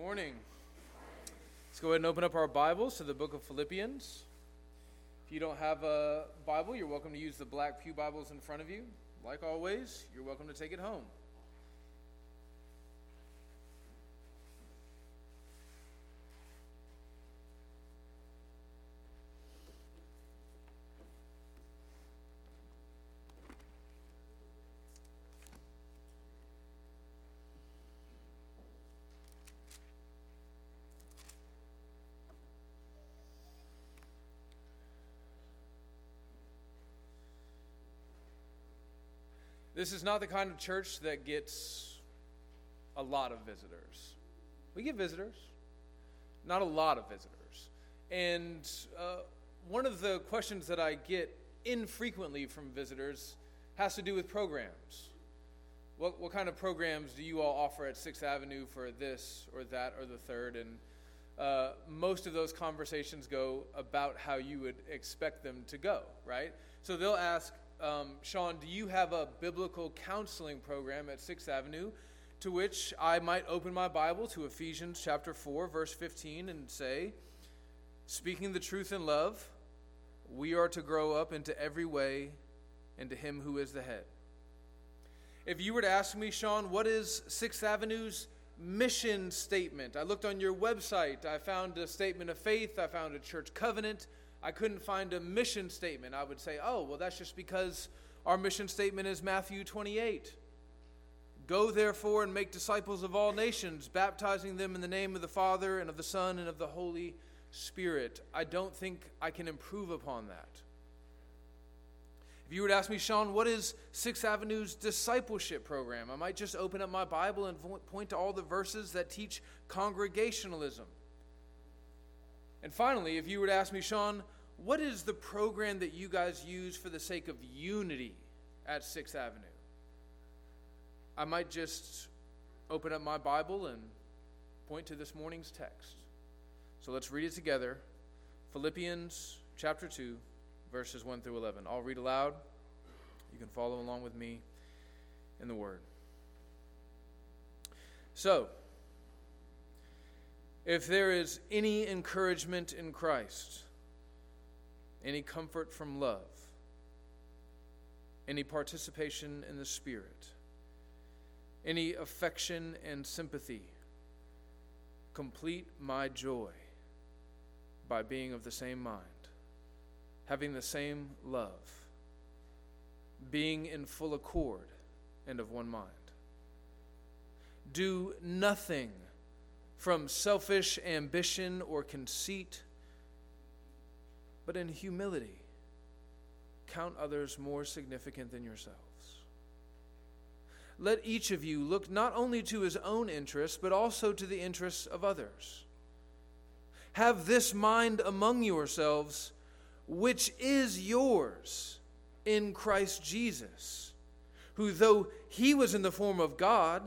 morning. Let's go ahead and open up our Bibles to the book of Philippians. If you don't have a Bible, you're welcome to use the black Pew Bibles in front of you. Like always, you're welcome to take it home. This is not the kind of church that gets a lot of visitors. We get visitors, not a lot of visitors. And uh, one of the questions that I get infrequently from visitors has to do with programs. What, what kind of programs do you all offer at Sixth Avenue for this or that or the third? And uh, most of those conversations go about how you would expect them to go, right? So they'll ask, um, Sean, do you have a biblical counseling program at Sixth Avenue? To which I might open my Bible to Ephesians chapter 4, verse 15, and say, Speaking the truth in love, we are to grow up into every way into Him who is the head. If you were to ask me, Sean, what is Sixth Avenue's mission statement? I looked on your website, I found a statement of faith, I found a church covenant. I couldn't find a mission statement, I would say, oh, well, that's just because our mission statement is Matthew 28. Go therefore and make disciples of all nations, baptizing them in the name of the Father and of the Son and of the Holy Spirit. I don't think I can improve upon that. If you were to ask me, Sean, what is Sixth Avenue's discipleship program? I might just open up my Bible and point to all the verses that teach congregationalism. And finally, if you were to ask me, Sean, what is the program that you guys use for the sake of unity at Sixth Avenue? I might just open up my Bible and point to this morning's text. So let's read it together. Philippians chapter 2, verses 1 through 11. I'll read aloud. You can follow along with me in the Word. So, if there is any encouragement in Christ, any comfort from love, any participation in the Spirit, any affection and sympathy, complete my joy by being of the same mind, having the same love, being in full accord and of one mind. Do nothing from selfish ambition or conceit, but in humility, count others more significant than yourselves. Let each of you look not only to his own interests, but also to the interests of others. Have this mind among yourselves, which is yours in Christ Jesus, who, though he was in the form of God,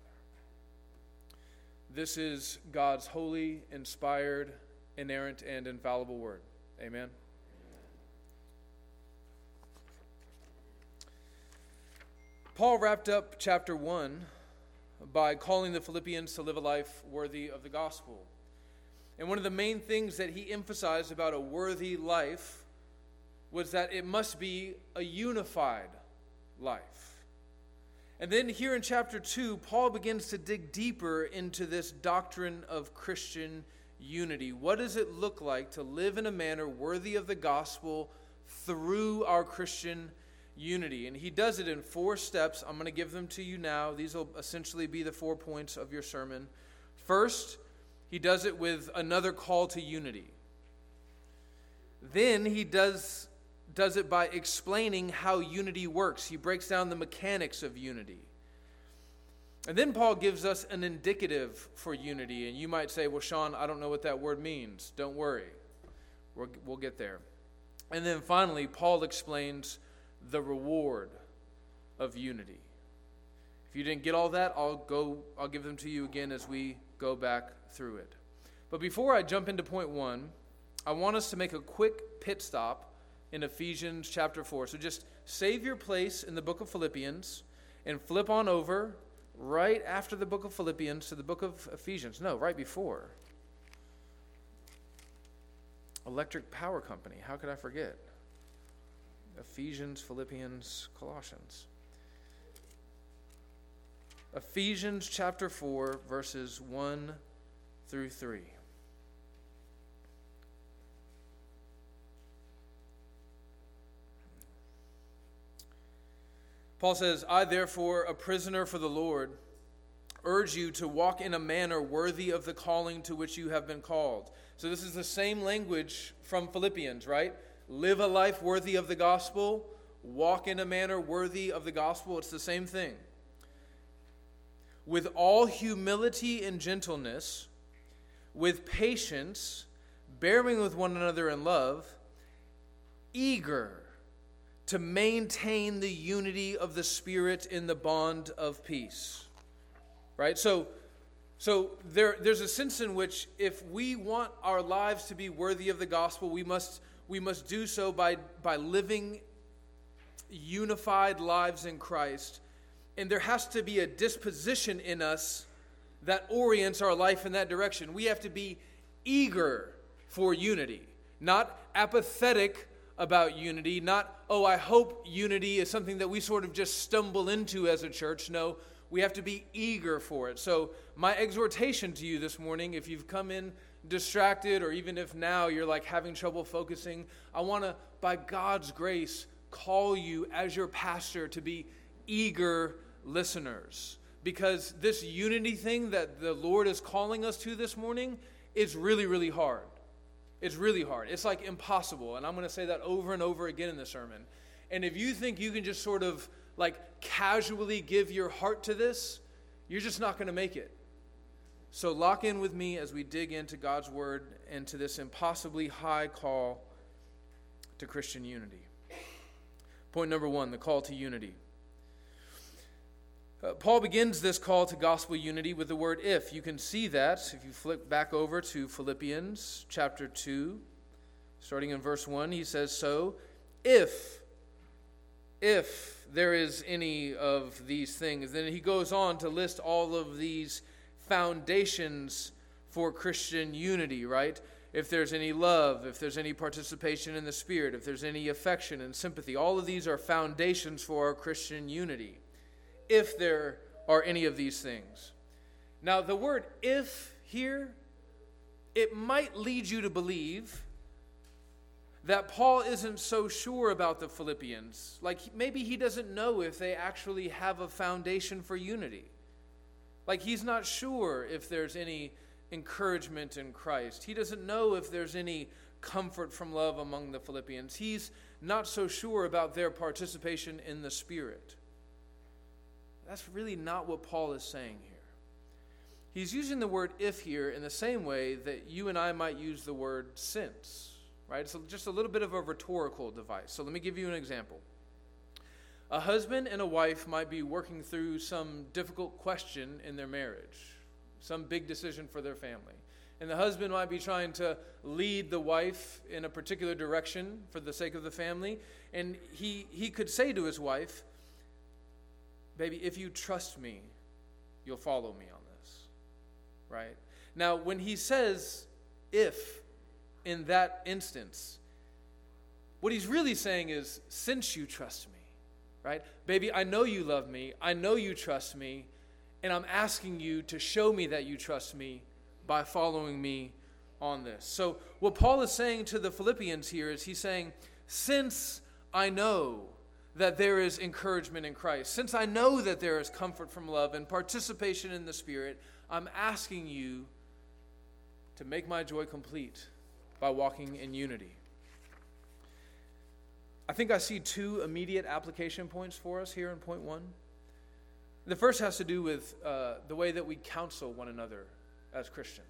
This is God's holy, inspired, inerrant, and infallible word. Amen. Paul wrapped up chapter 1 by calling the Philippians to live a life worthy of the gospel. And one of the main things that he emphasized about a worthy life was that it must be a unified life. And then here in chapter 2, Paul begins to dig deeper into this doctrine of Christian unity. What does it look like to live in a manner worthy of the gospel through our Christian unity? And he does it in four steps. I'm going to give them to you now. These will essentially be the four points of your sermon. First, he does it with another call to unity. Then he does, does it by explaining how unity works. He breaks down the mechanics of unity. And then Paul gives us an indicative for unity. And you might say, well, Sean, I don't know what that word means. Don't worry, we will get there. And then finally, Paul explains the reward of unity. If you didn't get all that, I'll go I'll give them to you again as we go back through it. But before I jump into point 1, I want us to make a quick pit stop in Ephesians chapter 4. So just save your place in the book of Philippians and flip on over right after the book of Philippians to the book of Ephesians. No, right before. Electric Power Company. How could I forget? Ephesians, Philippians, Colossians. Ephesians chapter 4, verses 1 through 3. Paul says, I, therefore, a prisoner for the Lord, urge you to walk in a manner worthy of the calling to which you have been called. So, this is the same language from Philippians, right? Live a life worthy of the gospel, walk in a manner worthy of the gospel. It's the same thing. With all humility and gentleness, with patience, bearing with one another in love, eager to maintain the unity of the Spirit in the bond of peace. Right? So, so there, there's a sense in which if we want our lives to be worthy of the gospel, we must, we must do so by, by living unified lives in Christ. And there has to be a disposition in us that orients our life in that direction. We have to be eager for unity, not apathetic about unity. Not, oh, I hope unity is something that we sort of just stumble into as a church. No, we have to be eager for it. So, my exhortation to you this morning, if you've come in distracted, or even if now you're like having trouble focusing, I want to, by God's grace, call you as your pastor to be eager listeners. Because this unity thing that the Lord is calling us to this morning is really, really hard. It's really hard. It's like impossible. And I'm going to say that over and over again in the sermon. And if you think you can just sort of like casually give your heart to this, you're just not going to make it. So lock in with me as we dig into God's word and to this impossibly high call to Christian unity. Point number one the call to unity. Uh, Paul begins this call to gospel unity with the word if. You can see that if you flip back over to Philippians chapter 2, starting in verse 1, he says, So, if, if there is any of these things, then he goes on to list all of these foundations for Christian unity, right? If there's any love, if there's any participation in the Spirit, if there's any affection and sympathy, all of these are foundations for our Christian unity if there are any of these things. Now, the word if here, it might lead you to believe that Paul isn't so sure about the Philippians. Like maybe he doesn't know if they actually have a foundation for unity. Like he's not sure if there's any encouragement in Christ. He doesn't know if there's any comfort from love among the Philippians. He's not so sure about their participation in the Spirit. That's really not what Paul is saying here. He's using the word if here in the same way that you and I might use the word since, right? It's just a little bit of a rhetorical device. So let me give you an example. A husband and a wife might be working through some difficult question in their marriage, some big decision for their family. And the husband might be trying to lead the wife in a particular direction for the sake of the family. And he, he could say to his wife, Baby, if you trust me, you'll follow me on this. Right? Now, when he says if in that instance, what he's really saying is, since you trust me, right? Baby, I know you love me. I know you trust me. And I'm asking you to show me that you trust me by following me on this. So, what Paul is saying to the Philippians here is he's saying, Since I know that there is encouragement in Christ, since I know that there is comfort from love and participation in the Spirit, I'm asking you to make my joy complete by walking in unity. I think I see two immediate application points for us here in point one. The first has to do with uh, the way that we counsel one another as Christians.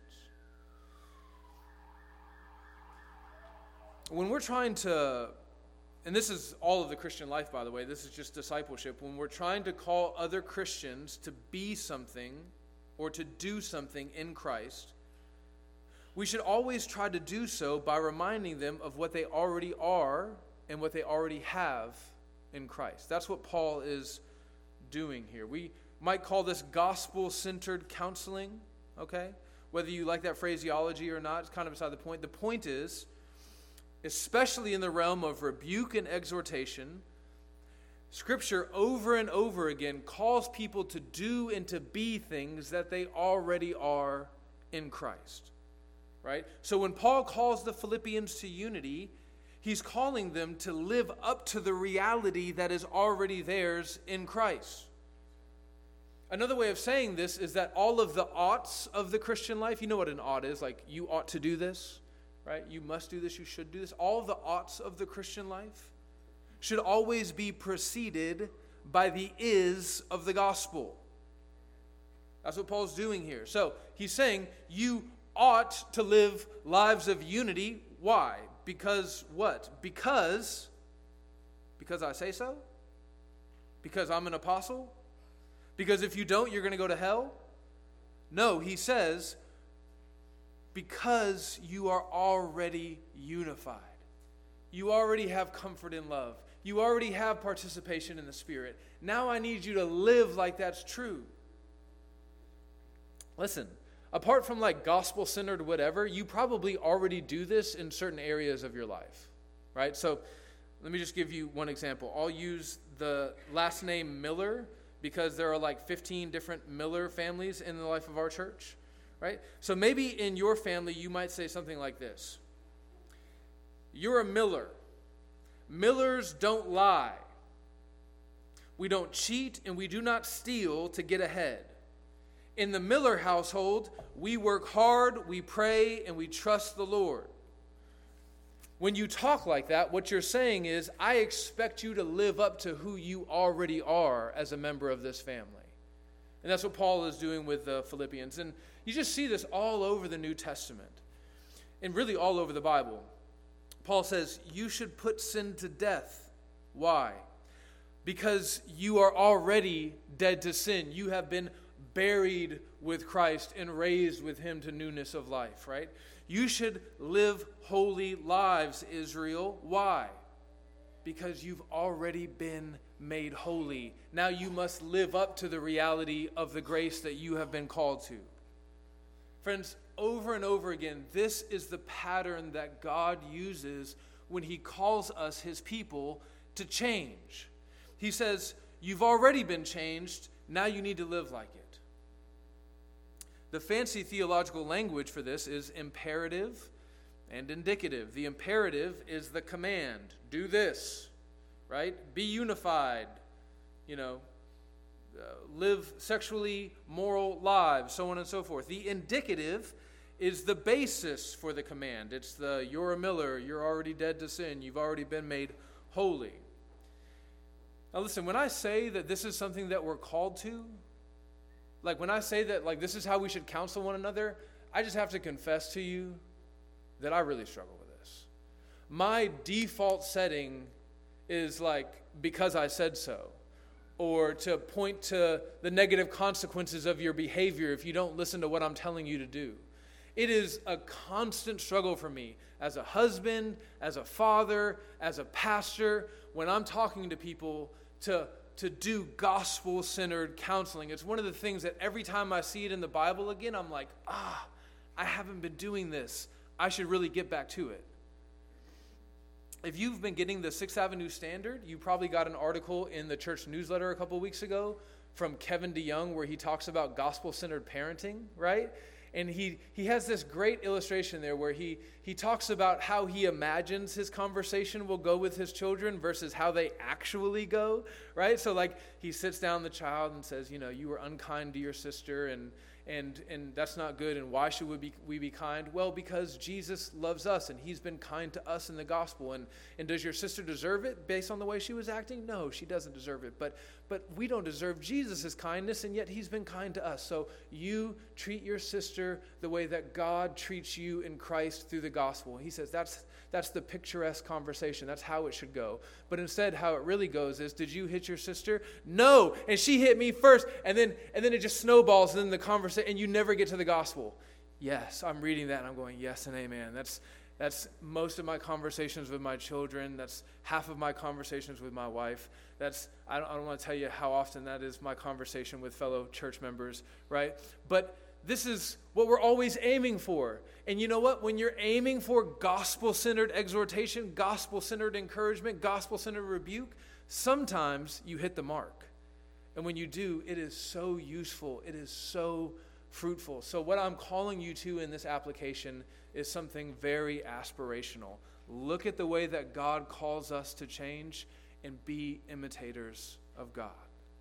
When we're trying to, and this is all of the Christian life, by the way, this is just discipleship. When we're trying to call other Christians to be something or to do something in Christ, we should always try to do so by reminding them of what they already are and what they already have in Christ. That's what Paul is doing here. We might call this gospel centered counseling, okay? Whether you like that phraseology or not, it's kind of beside the point. The point is, especially in the realm of rebuke and exhortation, Scripture over and over again calls people to do and to be things that they already are in Christ. Right? So when Paul calls the Philippians to unity, he's calling them to live up to the reality that is already theirs in Christ. Another way of saying this is that all of the oughts of the Christian life, you know what an ought is, like you ought to do this, right? You must do this, you should do this. All the oughts of the Christian life should always be preceded by the is of the gospel. That's what Paul's doing here. So he's saying you ought to live lives of unity. Why? Because what? Because because I say so? Because I'm an apostle? Because if you don't, you're going to go to hell? No, he says, because you are already unified. You already have comfort in love. You already have participation in the Spirit. Now I need you to live like that's true. Listen, apart from like gospel centered whatever, you probably already do this in certain areas of your life, right? So let me just give you one example. I'll use the last name Miller because there are like 15 different Miller families in the life of our church, right? So maybe in your family, you might say something like this You're a Miller. Millers don't lie. We don't cheat and we do not steal to get ahead. In the Miller household, we work hard, we pray, and we trust the Lord. When you talk like that, what you're saying is, I expect you to live up to who you already are as a member of this family. And that's what Paul is doing with the Philippians. And you just see this all over the New Testament and really all over the Bible. Paul says, You should put sin to death. Why? Because you are already dead to sin. You have been buried with Christ and raised with him to newness of life, right? You should live holy lives, Israel. Why? Because you've already been made holy. Now you must live up to the reality of the grace that you have been called to. Friends, over and over again, this is the pattern that God uses when He calls us His people to change. He says, You've already been changed, now you need to live like it. The fancy theological language for this is imperative and indicative. The imperative is the command do this, right? Be unified, you know, Uh, live sexually moral lives, so on and so forth. The indicative is the basis for the command. It's the you're a Miller, you're already dead to sin, you've already been made holy. Now, listen, when I say that this is something that we're called to, like when I say that like this is how we should counsel one another, I just have to confess to you that I really struggle with this. My default setting is like because I said so or to point to the negative consequences of your behavior if you don't listen to what I'm telling you to do. It is a constant struggle for me as a husband, as a father, as a pastor, when I'm talking to people to to do gospel centered counseling. It's one of the things that every time I see it in the Bible again, I'm like, ah, I haven't been doing this. I should really get back to it. If you've been getting the Sixth Avenue Standard, you probably got an article in the church newsletter a couple weeks ago from Kevin DeYoung where he talks about gospel centered parenting, right? and he, he has this great illustration there where he, he talks about how he imagines his conversation will go with his children versus how they actually go, right? So, like, he sits down the child and says, You know, you were unkind to your sister, and and and that's not good and why should we be we be kind? Well because jesus loves us and he's been kind to us in the gospel. And and does your sister deserve it based on the way she was acting? No she doesn't deserve it. But but we don't deserve jesus' kindness and yet he's been kind to us. So you treat your sister the way that god treats you in christ through the gospel. He says that's that's the picturesque conversation. That's how it should go. But instead, how it really goes is, did you hit your sister? No, and she hit me first, and then and then it just snowballs, and then the conversation, and you never get to the gospel. Yes, I'm reading that, and I'm going, yes and amen. That's that's most of my conversations with my children. That's half of my conversations with my wife. That's I don't, I don't want to tell you how often that is my conversation with fellow church members, right? But this is what we're always aiming for. And you know what? When you're aiming for gospel centered exhortation, gospel centered encouragement, gospel centered rebuke, sometimes you hit the mark. And when you do, it is so useful, it is so fruitful. So, what I'm calling you to in this application is something very aspirational. Look at the way that God calls us to change and be imitators of God.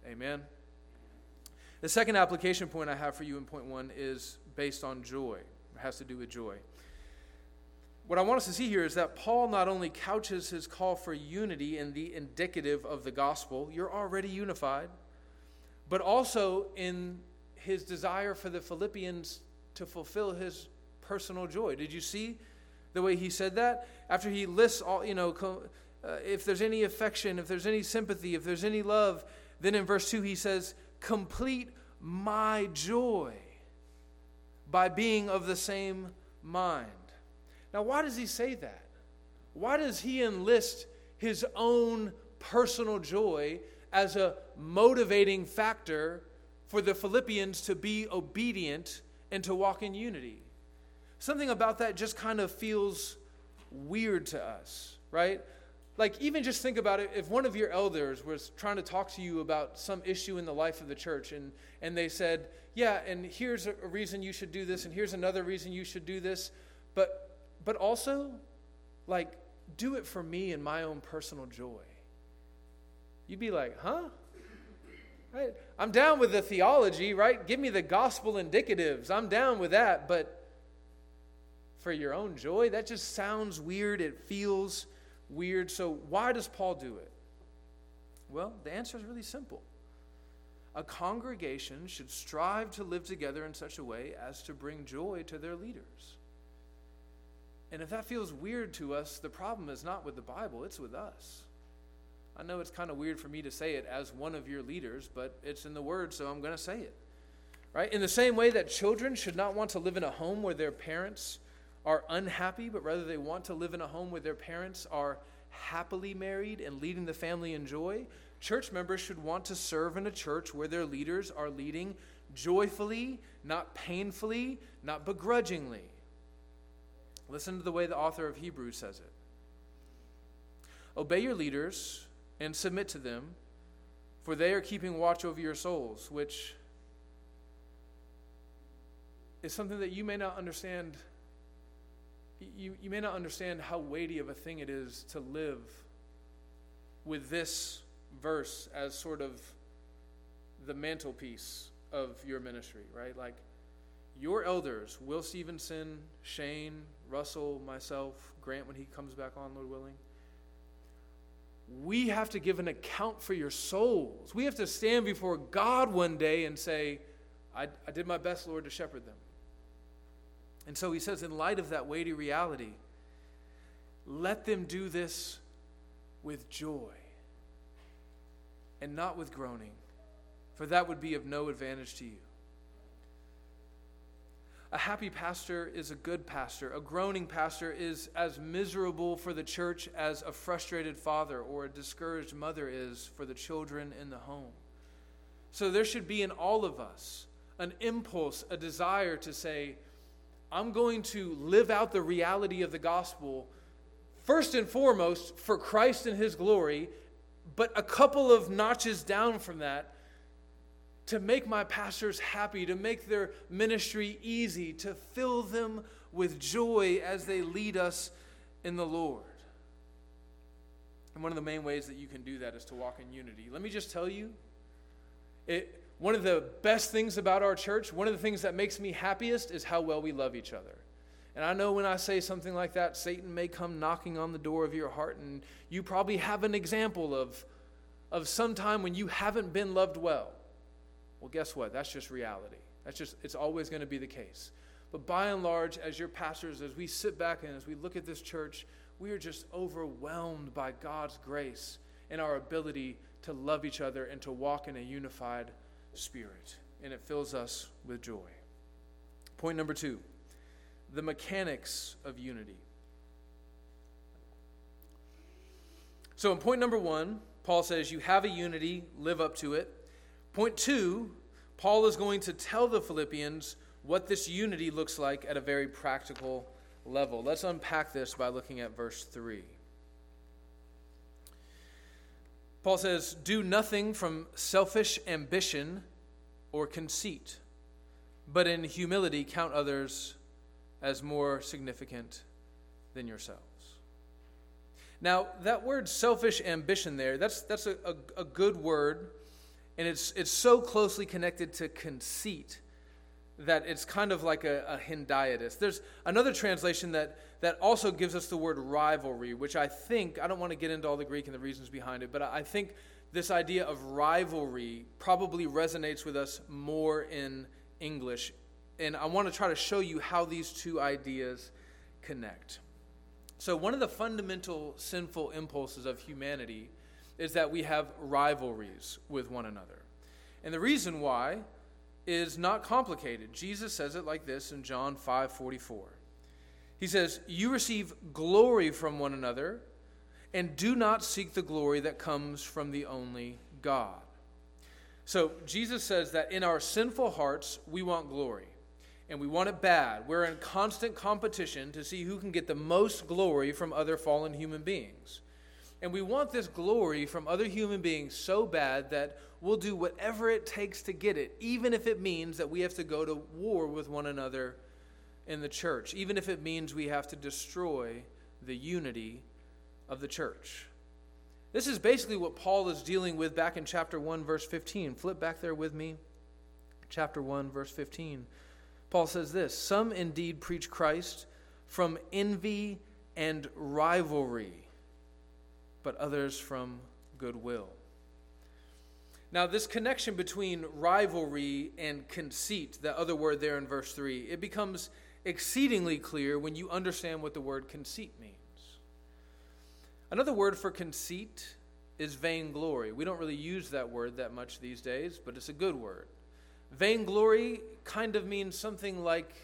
Amen. The second application point I have for you in point one is based on joy. It has to do with joy. What I want us to see here is that Paul not only couches his call for unity in the indicative of the gospel, you're already unified, but also in his desire for the Philippians to fulfill his personal joy. Did you see the way he said that? After he lists all, you know, uh, if there's any affection, if there's any sympathy, if there's any love, then in verse 2 he says, complete my joy by being of the same mind. Now, why does he say that? Why does he enlist his own personal joy as a motivating factor for the Philippians to be obedient and to walk in unity? Something about that just kind of feels weird to us, right? Like even just think about it if one of your elders was trying to talk to you about some issue in the life of the church and and they said yeah and here's a reason you should do this and here's another reason you should do this but but also like do it for me and my own personal joy. You'd be like huh? I'm down with the theology right? Give me the gospel indicatives. I'm down with that. But for your own joy that just sounds weird. It feels weird. So, why does Paul do it? Well, the answer is really simple. A congregation should strive to live together in such a way as to bring joy to their leaders. And if that feels weird to us, the problem is not with the Bible, it's with us. I know it's kind of weird for me to say it as one of your leaders, but it's in the Word, so I'm going to say it. Right? In the same way that children should not want to live in a home where their parents are unhappy, but rather they want to live in a home where their parents are happily married and leading the family in joy, church members should want to serve in a church where their leaders are leading joyfully, not painfully, not begrudgingly. Listen to the way the author of Hebrews says it. Obey your leaders and submit to them, for they are keeping watch over your souls, which is something that you may not understand you, you may not understand how weighty of a thing it is to live with this verse as sort of the mantelpiece of your ministry, right? Like your elders, Will Stevenson, Shane, Russell, myself, Grant when he comes back on, Lord willing. We have to give an account for your souls. We have to stand before God one day and say, I, I did my best, Lord, to shepherd them. And so he says, in light of that weighty reality, let them do this with joy and not with groaning, for that would be of no advantage to you. A happy pastor is a good pastor. A groaning pastor is as miserable for the church as a frustrated father or a discouraged mother is for the children in the home. So there should be in all of us an impulse, a desire to say, I'm going to live out the reality of the gospel first and foremost for Christ and his glory, but a couple of notches down from that to make my pastors happy, to make their ministry easy, to fill them with joy as they lead us in the Lord. And one of the main ways that you can do that is to walk in unity. Let me just tell you, it, one of the best things about our church, one of the things that makes me happiest is how well we love each other. And I know when I say something like that, Satan may come knocking on the door of your heart, and you probably have an example of, of some time when you haven't been loved well. Well, guess what? That's just reality. That's just, it's always going to be the case. But by and large, as your pastors, as we sit back and as we look at this church, we are just overwhelmed by God's grace and our ability to love each other and to walk in a unified spirit. And it fills us with joy. Point number two the mechanics of unity. So, in point number one, Paul says, You have a unity, live up to it. Point two, Paul is going to tell the Philippians what this unity looks like at a very practical level. Let's unpack this by looking at verse 3. Paul says, Do nothing from selfish ambition or conceit, but in humility count others as more significant than yourselves. Now, that word selfish ambition there, that's, that's a, a, a good word, and it's, it's so closely connected to conceit that it's kind of like a, a hendiadys. There's another translation that, that also gives us the word rivalry, which I think, I don't want to get into all the Greek and the reasons behind it, but I think this idea of rivalry probably resonates with us more in English and I want to try to show you how these two ideas connect. So, one of the fundamental sinful impulses of humanity is that we have rivalries with one another. And the reason why is not complicated. Jesus says it like this in John 5 44. He says, You receive glory from one another, and do not seek the glory that comes from the only God. So, Jesus says that in our sinful hearts, we want glory and we want it bad. We're in constant competition to see who can get the most glory from other fallen human beings. And we want this glory from other human beings so bad that we'll do whatever it takes to get it, even if it means that we have to go to war with one another in the church, even if it means we have to destroy the unity of the church. This is basically what Paul is dealing with back in chapter 1, verse 15. Flip back there with me. Chapter 1, verse 15. Paul says this Some indeed preach Christ from envy and rivalry, but others from goodwill. Now, this connection between rivalry and conceit, the other word there in verse 3, it becomes exceedingly clear when you understand what the word conceit means. Another word for conceit is vainglory. We don't really use that word that much these days, but it's a good word. Vainglory kind of means something like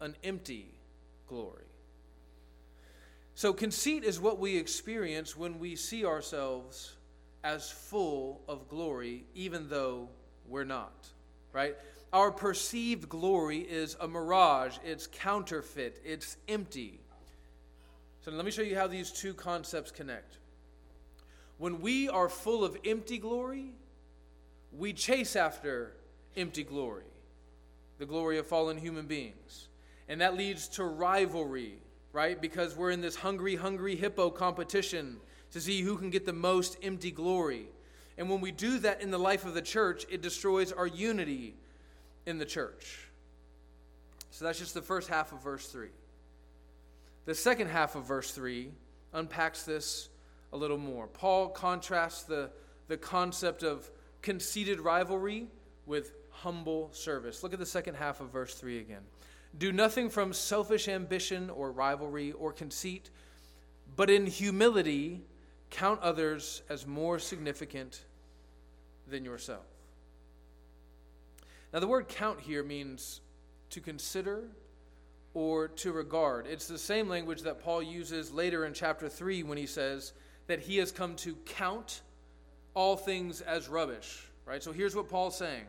an empty glory. So, conceit is what we experience when we see ourselves as full of glory, even though we're not, right? Our perceived glory is a mirage, it's counterfeit, it's empty. So, let me show you how these two concepts connect. When we are full of empty glory, we chase after empty glory, the glory of fallen human beings. And that leads to rivalry, right? Because we're in this hungry, hungry hippo competition to see who can get the most empty glory. And when we do that in the life of the church, it destroys our unity in the church. So that's just the first half of verse 3. The second half of verse 3 unpacks this a little more. Paul contrasts the, the concept of conceited rivalry with humble service. Look at the second half of verse 3 again. Do nothing from selfish ambition or rivalry or conceit, but in humility count others as more significant than yourself. Now, the word count here means to consider or to regard. It's the same language that Paul uses later in chapter 3 when he says that he has come to count all things as rubbish, right? So here's what Paul's saying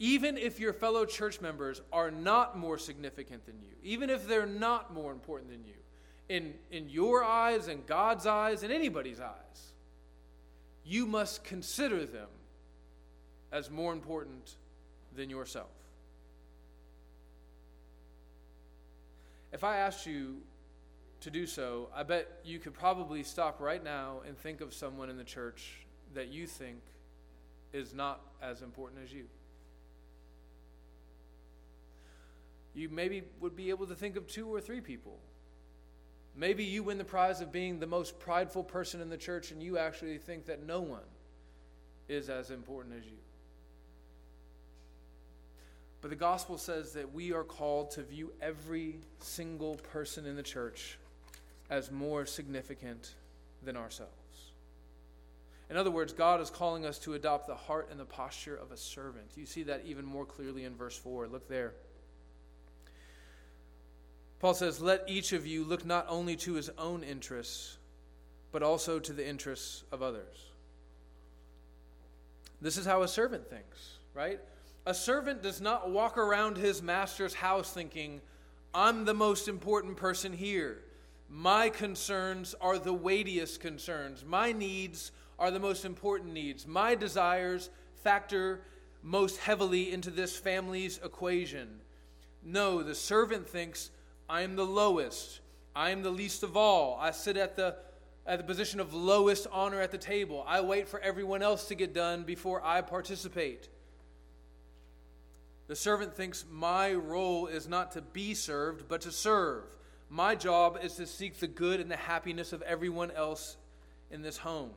even if your fellow church members are not more significant than you, even if they're not more important than you, in, in your eyes, in God's eyes, in anybody's eyes, you must consider them as more important than yourself? If I asked you to do so, I bet you could probably stop right now and think of someone in the church that you think is not as important as you. You maybe would be able to think of two or three people. Maybe you win the prize of being the most prideful person in the church and you actually think that no one is as important as you. But the gospel says that we are called to view every single person in the church as more significant than ourselves. In other words, God is calling us to adopt the heart and the posture of a servant. You see that even more clearly in verse 4. Look there. Paul says, Let each of you look not only to his own interests, but also to the interests of others. This is how a servant thinks, right? A servant does not walk around his master's house thinking, I'm the most important person here. My concerns are the weightiest concerns. My needs are the most important needs. My desires factor most heavily into this family's equation. No, the servant thinks, I am the lowest. I am the least of all. I sit at the at the position of lowest honor at the table. I wait for everyone else to get done before I participate. The servant thinks my role is not to be served, but to serve. My job is to seek the good and the happiness of everyone else in this home.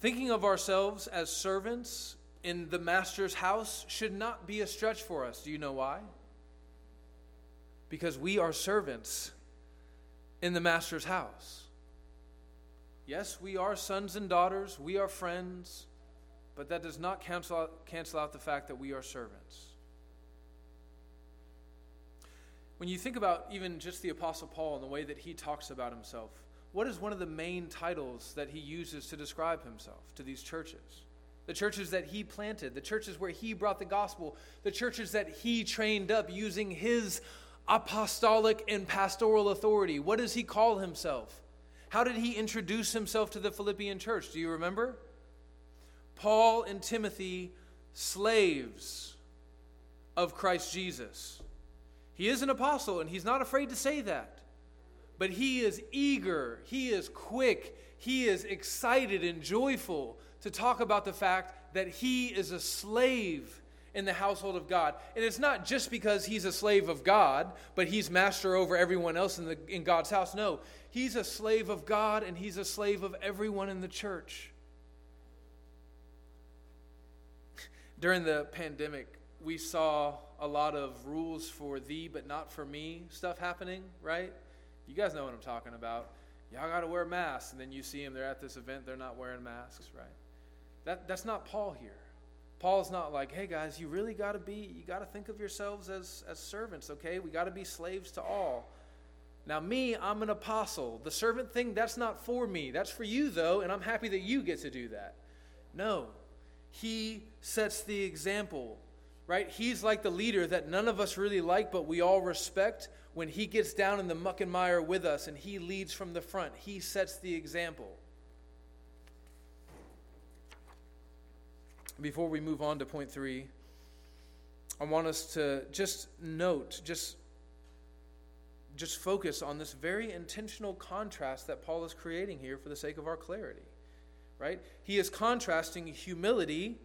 Thinking of ourselves as servants in the master's house should not be a stretch for us. Do you know why? Because we are servants in the master's house. Yes, we are sons and daughters, we are friends but that does not cancel out, cancel out the fact that we are servants. When you think about even just the Apostle Paul and the way that he talks about himself, what is one of the main titles that he uses to describe himself to these churches? The churches that he planted, the churches where he brought the gospel, the churches that he trained up using his apostolic and pastoral authority. What does he call himself? How did he introduce himself to the Philippian church? Do you remember? Paul and Timothy, slaves of Christ Jesus. He is an apostle, and he's not afraid to say that. But he is eager, he is quick, he is excited and joyful to talk about the fact that he is a slave in the household of God. And it's not just because he's a slave of God, but he's master over everyone else in, the, in God's house. No, he's a slave of God and he's a slave of everyone in the church. During the pandemic, we saw a lot of rules for thee but not for me stuff happening, right? You guys know what I'm talking about. Y'all got to wear masks, and then you see them, they're at this event, they're not wearing masks, right? That, that's not Paul here. Paul's not like, hey guys, you really got to be, you got to think of yourselves as, as servants, okay? We got to be slaves to all. Now, me, I'm an apostle. The servant thing, that's not for me. That's for you, though, and I'm happy that you get to do that. No, he sets the example, right? He's like the leader that none of us really like, but we all respect. When he gets down in the muck and mire with us and he leads from the front, he sets the example. Before we move on to point three, I want us to just note, just just focus on this very intentional contrast that Paul is creating here for the sake of our clarity right? He is contrasting humility,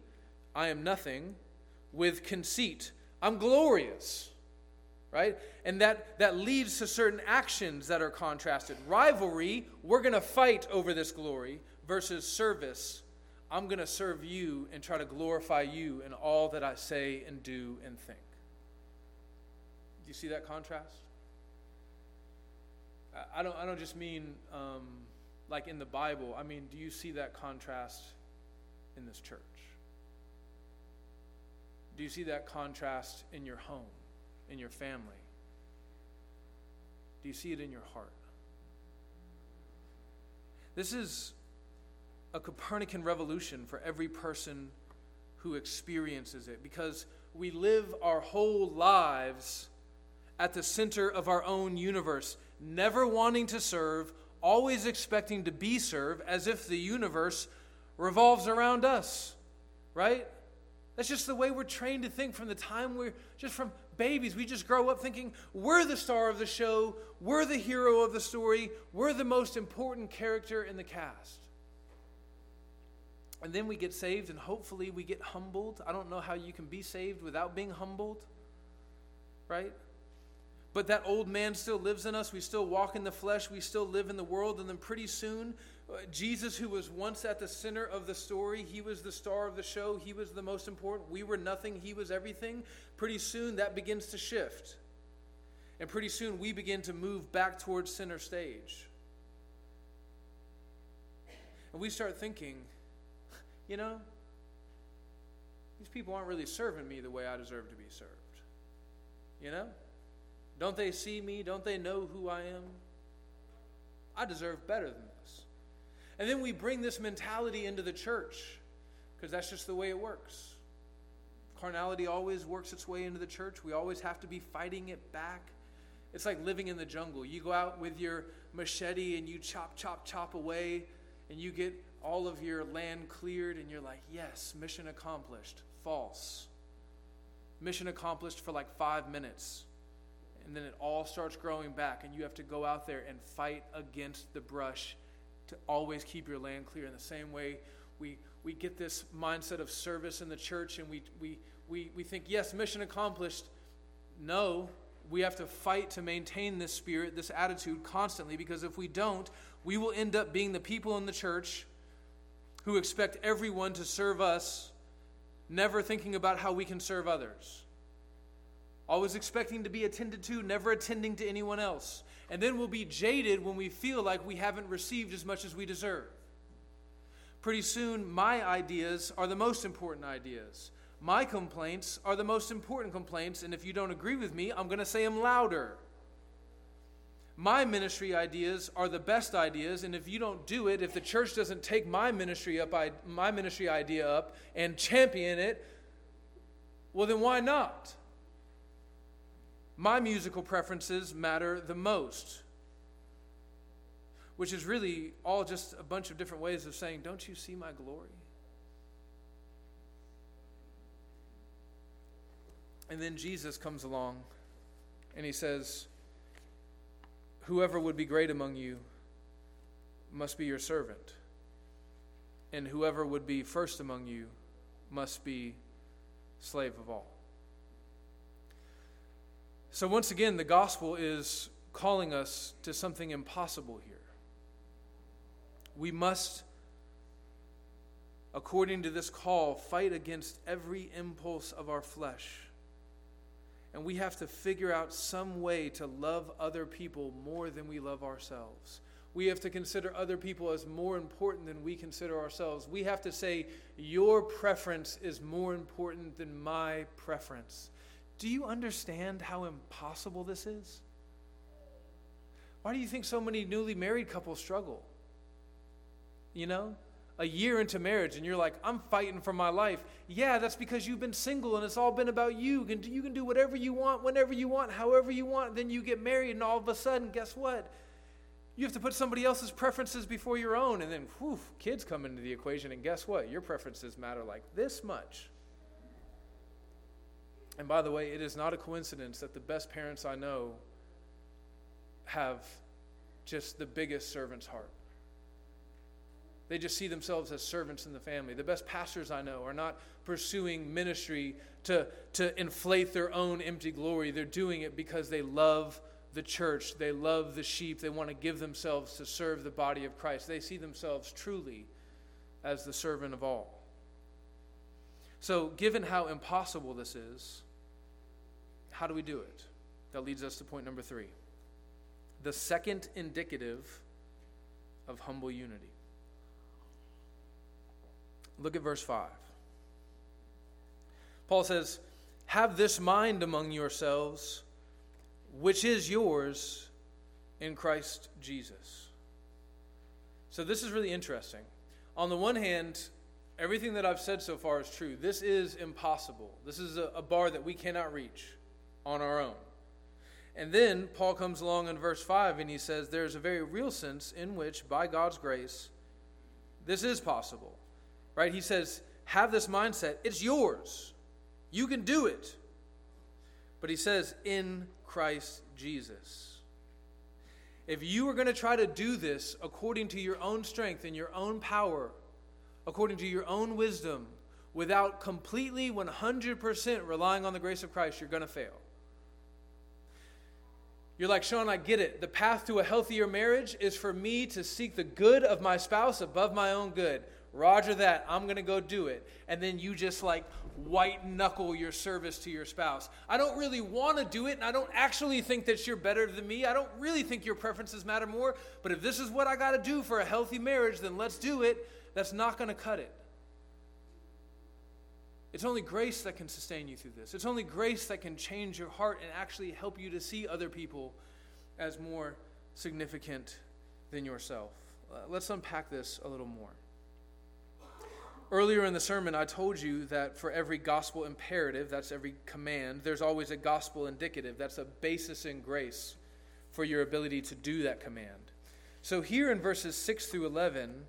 I am nothing, with conceit, I'm glorious, right? And that, that leads to certain actions that are contrasted. Rivalry, we're going to fight over this glory, versus service, I'm going to serve you and try to glorify you in all that I say and do and think. Do you see that contrast? I don't, I don't just mean um, like in the Bible, I mean, do you see that contrast in this church? Do you see that contrast in your home, in your family? Do you see it in your heart? This is a Copernican revolution for every person who experiences it because we live our whole lives at the center of our own universe, never wanting to serve, always expecting to be served as if the universe revolves around us, right? That's just the way we're trained to think from the time we're just from babies. We just grow up thinking we're the star of the show, we're the hero of the story, we're the most important character in the cast. And then we get saved, and hopefully we get humbled. I don't know how you can be saved without being humbled, right? But that old man still lives in us. We still walk in the flesh. We still live in the world. And then pretty soon, uh, Jesus, who was once at the center of the story, he was the star of the show. He was the most important. We were nothing. He was everything. Pretty soon, that begins to shift. And pretty soon, we begin to move back towards center stage. And we start thinking, you know, these people aren't really serving me the way I deserve to be served. You know? Don't they see me? Don't they know who I am? I deserve better than this. And then we bring this mentality into the church because that's just the way it works. Carnality always works its way into the church. We always have to be fighting it back. It's like living in the jungle. You go out with your machete and you chop, chop, chop away, and you get all of your land cleared, and you're like, yes, mission accomplished. False. Mission accomplished for like five minutes. And then it all starts growing back, and you have to go out there and fight against the brush to always keep your land clear. In the same way, we, we get this mindset of service in the church, and we, we, we, we think, yes, mission accomplished. No, we have to fight to maintain this spirit, this attitude constantly, because if we don't, we will end up being the people in the church who expect everyone to serve us, never thinking about how we can serve others. Always expecting to be attended to, never attending to anyone else. And then we'll be jaded when we feel like we haven't received as much as we deserve. Pretty soon, my ideas are the most important ideas. My complaints are the most important complaints, and if you don't agree with me, I'm going to say them louder my ministry ideas are the best ideas and if you don't do it if the church doesn't take my ministry up my ministry idea up and champion it well then why not my musical preferences matter the most which is really all just a bunch of different ways of saying don't you see my glory and then jesus comes along and he says Whoever would be great among you must be your servant, and whoever would be first among you must be slave of all. So, once again, the gospel is calling us to something impossible here. We must, according to this call, fight against every impulse of our flesh and we have to figure out some way to love other people more than we love ourselves. We have to consider other people as more important than we consider ourselves. We have to say, Your preference is more important than my preference. Do you understand how impossible this is? Why do you think so many newly married couples struggle? You know? a year into marriage and you're like, I'm fighting for my life. Yeah, that's because you've been single and it's all been about you. You can, do, whatever you want, whenever you want, however you want. Then you get married, and all of a sudden, guess what? You have to put somebody else's preferences before your own. And then, whew, kids come into the equation, and guess what? Your preferences matter like this much. And by the way, it is not a coincidence that the best parents I know have just the biggest servant's heart. They just see themselves as servants in the family. The best pastors I know are not pursuing ministry to, to inflate their own empty glory. They're doing it because they love the church, they love the sheep, they want to give themselves to serve the body of Christ. They see themselves truly as the servant of all. So, given how impossible this is, how do we do it? That leads us to point number three the second indicative of humble unity. Look at verse 5. Paul says, Have this mind among yourselves, which is yours in Christ Jesus. So, this is really interesting. On the one hand, everything that I've said so far is true. This is impossible. This is a, a bar that we cannot reach on our own. And then Paul comes along in verse 5 and he says, There's a very real sense in which, by God's grace, this is possible. right? He says, have this mindset. It's yours. You can do it. But he says, in Christ Jesus. If you are going to try to do this according to your own strength and your own power, according to your own wisdom, without completely 100% relying on the grace of Christ, you're going to fail. You're like, Sean, I get it. The path to a healthier marriage is for me to seek the good of my spouse above my own good. Roger that. I'm going to go do it. And then you just like white knuckle your service to your spouse. I don't really want to do it, and I don't actually think that you're better than me. I don't really think your preferences matter more. But if this is what I got to do for a healthy marriage, then let's do it. That's not going to cut it. It's only grace that can sustain you through this. It's only grace that can change your heart and actually help you to see other people as more significant than yourself. Uh, let's unpack this a little more. Earlier in the sermon, I told you that for every gospel imperative, that's every command, there's always a gospel indicative. That's a basis in grace for your ability to do that command. So here in verses 6 through 11,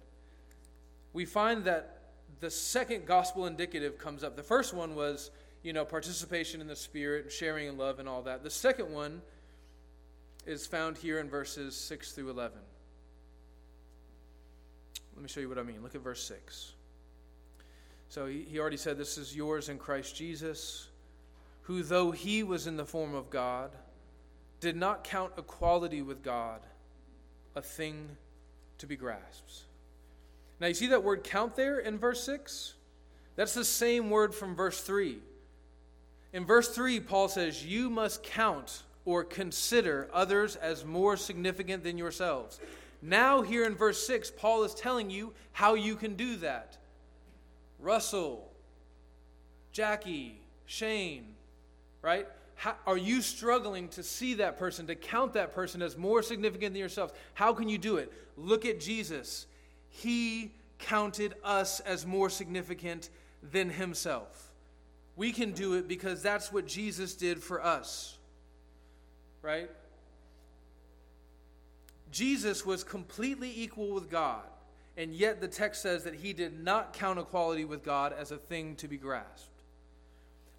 we find that the second gospel indicative comes up. The first one was, you know, participation in the Spirit, and sharing in love, and all that. The second one is found here in verses 6 through 11. Let me show you what I mean. Look at verse 6. So he, he already said, This is yours in Christ Jesus, who, though he was in the form of God, did not count equality with God a thing to be grasped now, you see that word count there in verse 6? That's the same word from verse 3. In verse 3, Paul says, You must count or consider others as more significant than yourselves. Now, here in verse 6, Paul is telling you how you can do that. Russell, Jackie, Shane, right? How, are you struggling to see that person, to count that person as more significant than yourselves? How can you do it? Look at Jesus. He counted us as more significant than himself. We can do it because that's what Jesus did for us. Right? Jesus was completely equal with God, and yet the text says that he did not count equality with God as a thing to be grasped.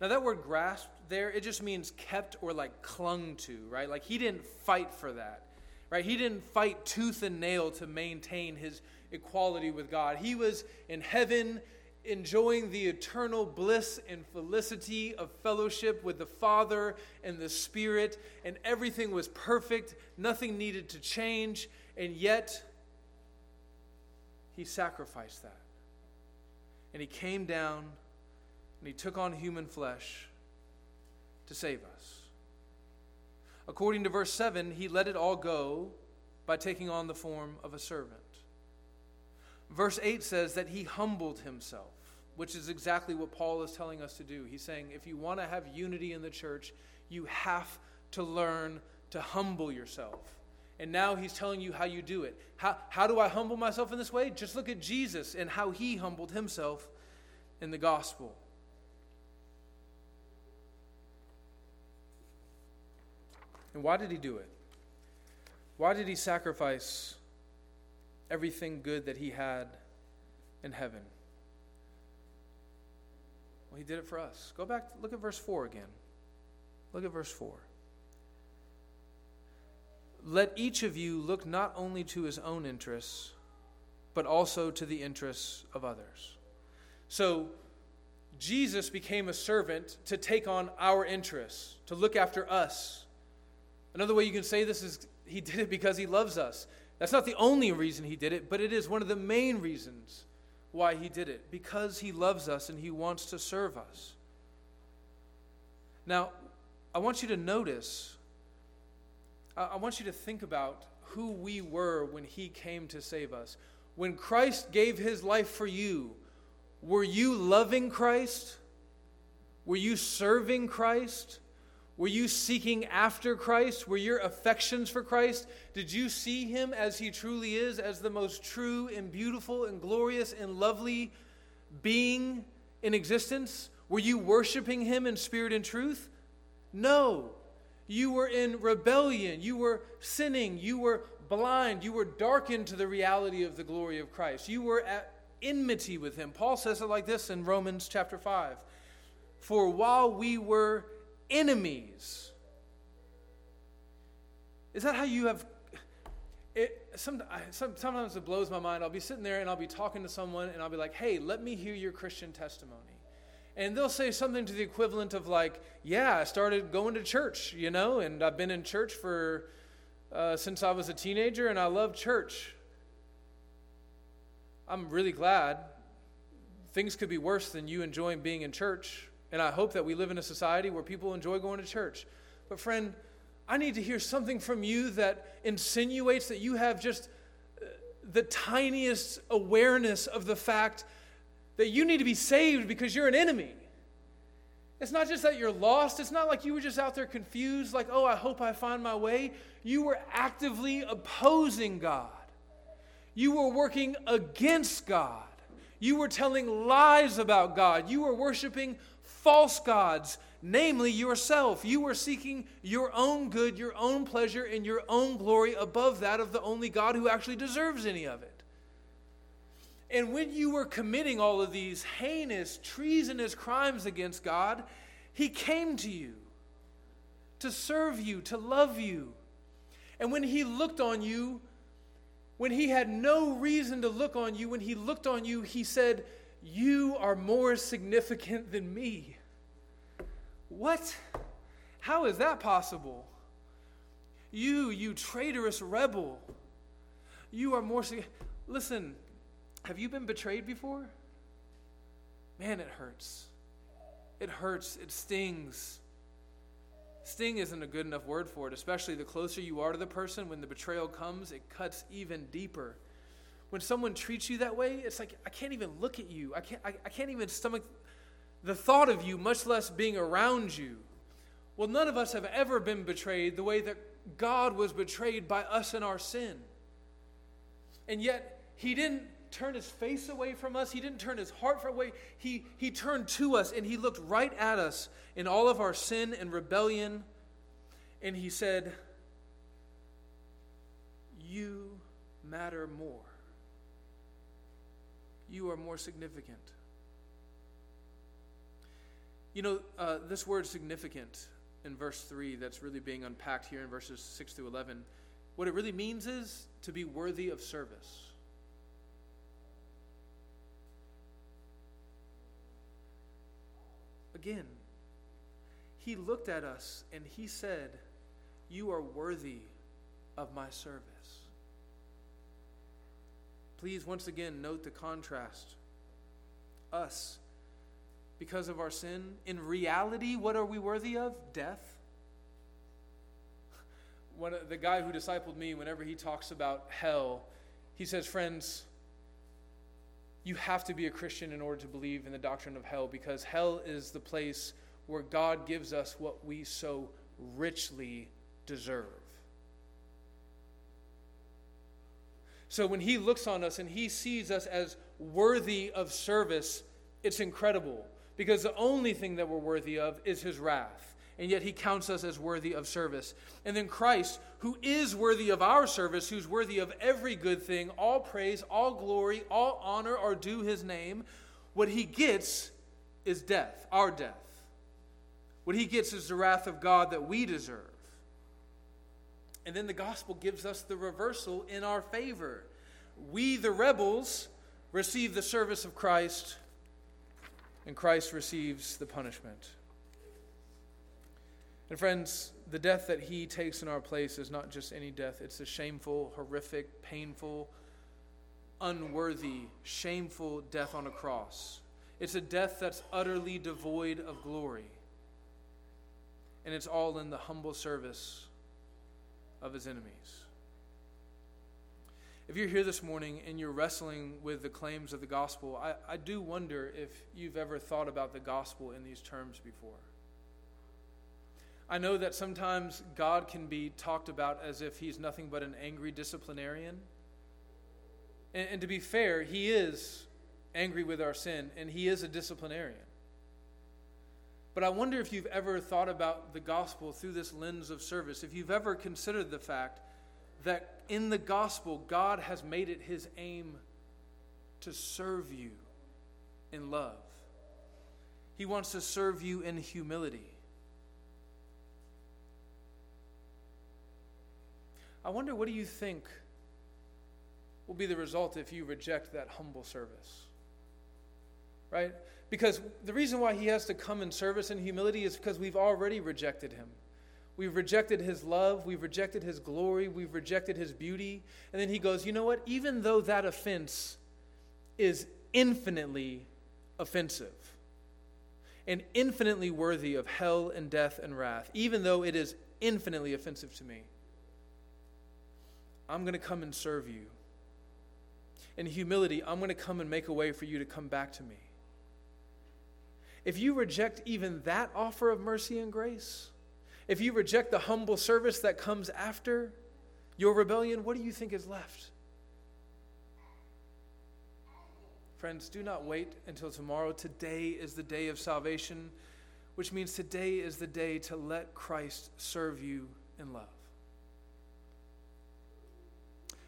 Now, that word grasped there, it just means kept or like clung to, right? Like he didn't fight for that, right? He didn't fight tooth and nail to maintain his equality with God. He was in heaven enjoying the eternal bliss and felicity of fellowship with the Father and the Spirit, and everything was perfect, nothing needed to change, and yet he sacrificed that. And he came down and he took on human flesh to save us. According to verse 7, he let it all go by taking on the form of a servant. Verse 8 says that he humbled himself, which is exactly what Paul is telling us to do. He's saying if you want to have unity in the church, you have to learn to humble yourself. And now he's telling you how you do it. How, how do I humble myself in this way? Just look at Jesus and how he humbled himself in the gospel. And why did he do it? Why did he sacrifice everything good that he had in heaven. Well, he did it for us. Go back, look at verse 4 again. Look at verse 4. Let each of you look not only to his own interests, but also to the interests of others. So, Jesus became a servant to take on our interests, to look after us. Another way you can say this is he did it because he loves us. That's not the only reason he did it, but it is one of the main reasons why he did it because he loves us and he wants to serve us. Now, I want you to notice, I want you to think about who we were when he came to save us. When Christ gave his life for you, were you loving Christ? Were you serving Christ? Were you seeking after Christ? Were your affections for Christ? Did you see him as he truly is, as the most true and beautiful and glorious and lovely being in existence? Were you worshiping him in spirit and truth? No. You were in rebellion. You were sinning. You were blind. You were darkened to the reality of the glory of Christ. You were at enmity with him. Paul says it like this in Romans chapter 5 For while we were enemies, is that how you have? It, some, some, sometimes it blows my mind. I'll be sitting there and I'll be talking to someone and I'll be like, hey, let me hear your Christian testimony. And they'll say something to the equivalent of, like, yeah, I started going to church, you know, and I've been in church for uh, since I was a teenager and I love church. I'm really glad. Things could be worse than you enjoying being in church. And I hope that we live in a society where people enjoy going to church. But, friend, I need to hear something from you that insinuates that you have just uh, the tiniest awareness of the fact that you need to be saved because you're an enemy. It's not just that you're lost. It's not like you were just out there confused, like, oh, I hope I find my way. You were actively opposing God. You were working against God. You were telling lies about God. You were worshiping false gods namely yourself. You were seeking your own good, your own pleasure, and your own glory above that of the only God who actually deserves any of it. And when you were committing all of these heinous, treasonous crimes against God, He came to you to serve you, to love you. And when He looked on you, when He had no reason to look on you, when He looked on you, He said, You are more significant than me. What? How is that possible? You, you traitorous rebel, you are more. Significant. Listen, have you been betrayed before? Man, it hurts. It hurts. It stings. Sting isn't a good enough word for it, especially the closer you are to the person. When the betrayal comes, it cuts even deeper. When someone treats you that way, it's like, I can't even look at you. I can't, I, I can't even stomach the thought of you, much less being around you. Well, none of us have ever been betrayed the way that God was betrayed by us in our sin. And yet, He didn't turn His face away from us, He didn't turn His heart away. He, he turned to us and He looked right at us in all of our sin and rebellion. And He said, You matter more. You are more significant. You know, uh, this word significant in verse 3 that's really being unpacked here in verses 6 through 11, what it really means is to be worthy of service. Again, he looked at us and he said, You are worthy of my service. Please, once again, note the contrast. Us because of our sin. In reality, what are we worthy of? Death. One, the guy who discipled me, whenever he talks about hell, he says, Friends, you have to be a Christian in order to believe in the doctrine of hell because hell is the place where God gives us what we so richly deserve. So when he looks on us and he sees us as worthy of service, it's incredible because the only thing that we're worthy of is his wrath. And yet he counts us as worthy of service. And then Christ, who is worthy of our service, who's worthy of every good thing, all praise, all glory, all honor are due his name, what he gets is death, our death. What he gets is the wrath of God that we deserve. And then the gospel gives us the reversal in our favor. We, the rebels, receive the service of Christ and Christ receives the punishment. And friends, the death that he takes in our place is not just any death, it's a shameful, horrific, painful, unworthy, shameful death on a cross. It's a death that's utterly devoid of glory. And it's all in the humble service of his enemies. If you're here this morning and you're wrestling with the claims of the gospel, I, I do wonder if you've ever thought about the gospel in these terms before. I know that sometimes God can be talked about as if he's nothing but an angry disciplinarian. And, and to be fair, he is angry with our sin, and he is a disciplinarian. But I wonder if you've ever thought about the gospel through this lens of service, if you've ever considered the fact that in the gospel, God has made it his aim to serve you in love. He wants to serve you in humility. I wonder what do you think will be the result if you reject that humble service? Right? Because the reason why he has to come in service and humility is because we've already rejected him. We've rejected his love. We've rejected his glory. We've rejected his beauty. And then he goes, You know what? Even though that offense is infinitely offensive and infinitely worthy of hell and death and wrath, even though it is infinitely offensive to me, I'm going to come and serve you. In humility, I'm going to come and make a way for you to come back to me. If you reject even that offer of mercy and grace, if you reject the humble service that comes after your rebellion, what do you think is left? Friends, do not wait until tomorrow. Today is the day of salvation, which means today is the day to let Christ serve you in love.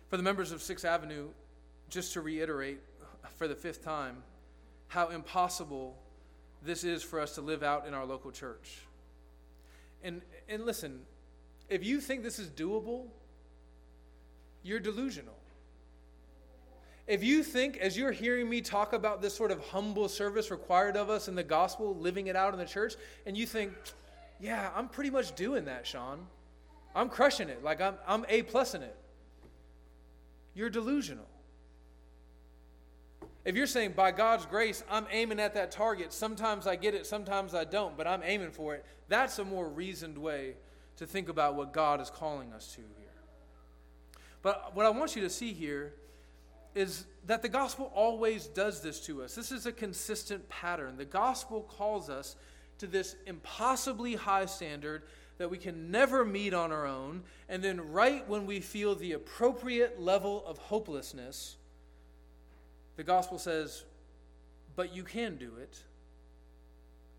For the members of Sixth Avenue, just to reiterate for the fifth time how impossible this is for us to live out in our local church. And, and listen, if you think this is doable, you're delusional. If you think, as you're hearing me talk about this sort of humble service required of us in the gospel, living it out in the church, and you think, yeah, I'm pretty much doing that, Sean. I'm crushing it. Like I'm, I'm A plus in it. You're delusional. If you're saying, by God's grace, I'm aiming at that target, sometimes I get it, sometimes I don't, but I'm aiming for it, that's a more reasoned way to think about what God is calling us to here. But what I want you to see here is that the gospel always does this to us. This is a consistent pattern. The gospel calls us to this impossibly high standard that we can never meet on our own, and then right when we feel the appropriate level of hopelessness, the gospel says, But you can do it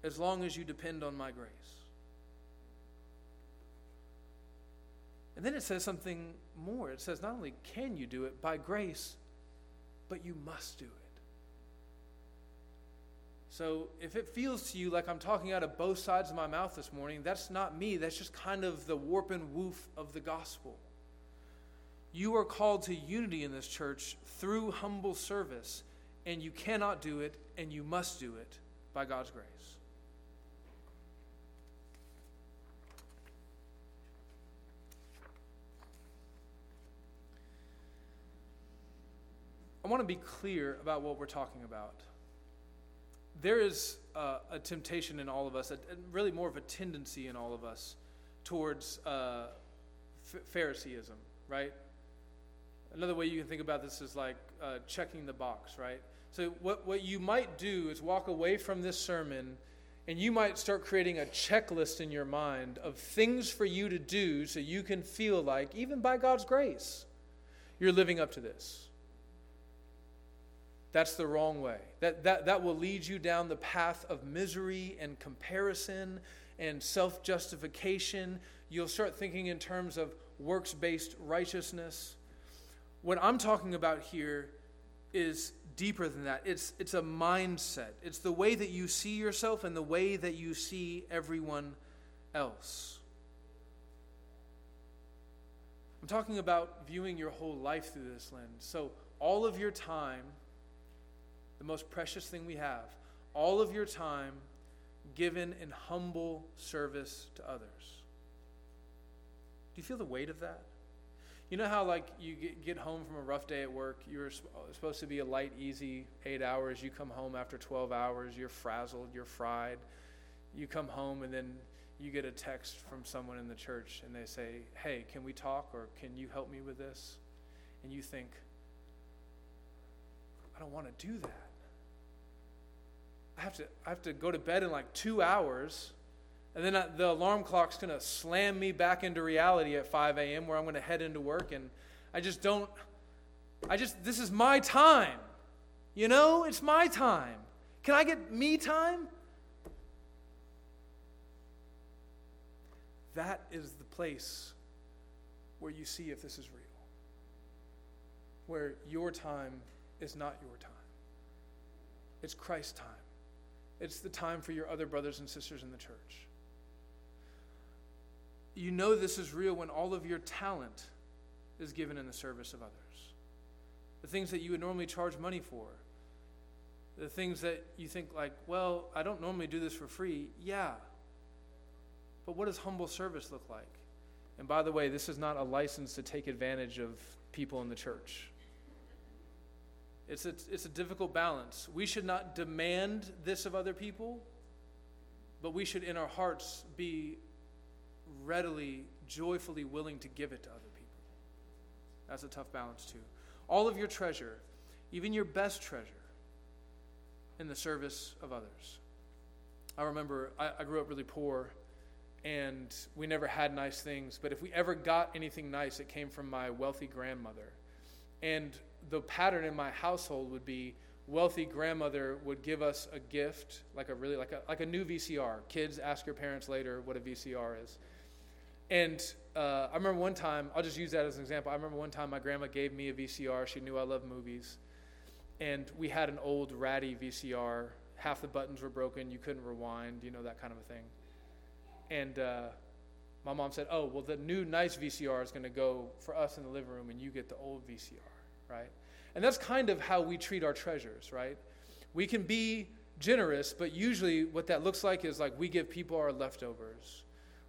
as long as you depend on my grace. And then it says something more. It says, Not only can you do it by grace, but you must do it. So if it feels to you like I'm talking out of both sides of my mouth this morning, that's not me. That's just kind of the warp and woof of the gospel. You are called to unity in this church through humble service, and you cannot do it, and you must do it by God's grace. I want to be clear about what we're talking about. There is uh, a temptation in all of us, a, really more of a tendency in all of us towards uh, Phariseeism, right? Another way you can think about this is like uh, checking the box, right? So, what, what you might do is walk away from this sermon and you might start creating a checklist in your mind of things for you to do so you can feel like, even by God's grace, you're living up to this. That's the wrong way. That, that, that will lead you down the path of misery and comparison and self justification. You'll start thinking in terms of works based righteousness. What I'm talking about here is deeper than that. It's, it's a mindset, it's the way that you see yourself and the way that you see everyone else. I'm talking about viewing your whole life through this lens. So, all of your time, the most precious thing we have, all of your time given in humble service to others. Do you feel the weight of that? You know how, like, you get, home from a rough day at work, you're uh, supposed to be a light, easy eight hours. You come home after 12 hours, you're frazzled, you're fried. You come home, and then you get a text from someone in the church, and they say, Hey, can we talk, or can you help me with this? And you think, I don't want to do that. I have to, I have to go to bed in like two hours and then the alarm clock's going to slam me back into reality at 5 a.m. where I'm going to head into work. And I just don't, I just, this is my time. You know, it's my time. Can I get me time? That is the place where you see if this is real. Where your time is not your time. It's Christ time. It's the time for your other brothers and sisters in the church. You know this is real when all of your talent is given in the service of others. The things that you would normally charge money for, the things that you think, like, well, I don't normally do this for free. Yeah. But what does humble service look like? And by the way, this is not a license to take advantage of people in the church. It's a, it's a difficult balance. We should not demand this of other people, but we should, in our hearts, be readily, joyfully willing to give it to other people. That's a tough balance, too. All of your treasure, even your best treasure, in the service of others. I remember I, I grew up really poor and we never had nice things, but if we ever got anything nice, it came from my wealthy grandmother. And the pattern in my household would be wealthy grandmother would give us a gift, like a really like a like a new VCR. Kids, ask your parents later what a VCR is. And uh, I remember one time, I'll just use that as an example. I remember one time my grandma gave me a VCR. She knew I loved movies and we had an old ratty VCR. Half the buttons were broken. You couldn't rewind, you know, that kind of a thing. And uh, my mom said, Oh, well, the new nice VCR is going to go for us in the living room, and you get the old VCR, right? And that's kind of how we treat our treasures, right? We can be generous, but usually what that looks like is like we give people our leftovers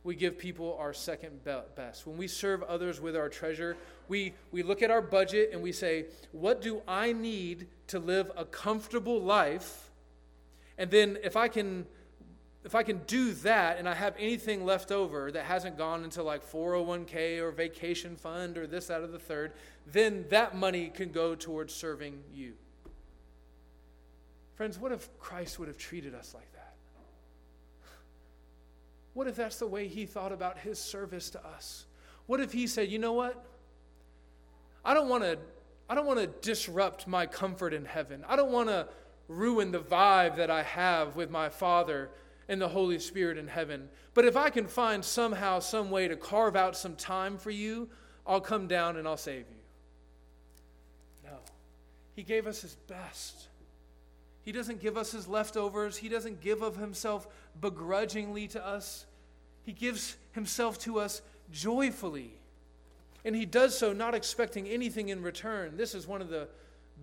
we give people our second best. When we serve others with our treasure, we, we look at our budget and we say, What do I need to live a comfortable life? And then if I can. If I can do that and I have anything left over that hasn't gone into like 401k or vacation fund or this, out of the third, then that money can go towards serving you. Friends, what if Christ would have treated us like that? What if that's the way he thought about his service to us? What if he said, you know what? I don't want to I don't want to disrupt my comfort in heaven. I don't want to ruin the vibe that I have with my Father and the Holy Spirit in heaven. But if I can find somehow, some way to carve out some time for you, I'll come down and I'll save you. No. He gave us his best. He doesn't give us his leftovers. He doesn't give of himself begrudgingly to us. He gives himself to us joyfully. And he does so not expecting anything in return. This is one of the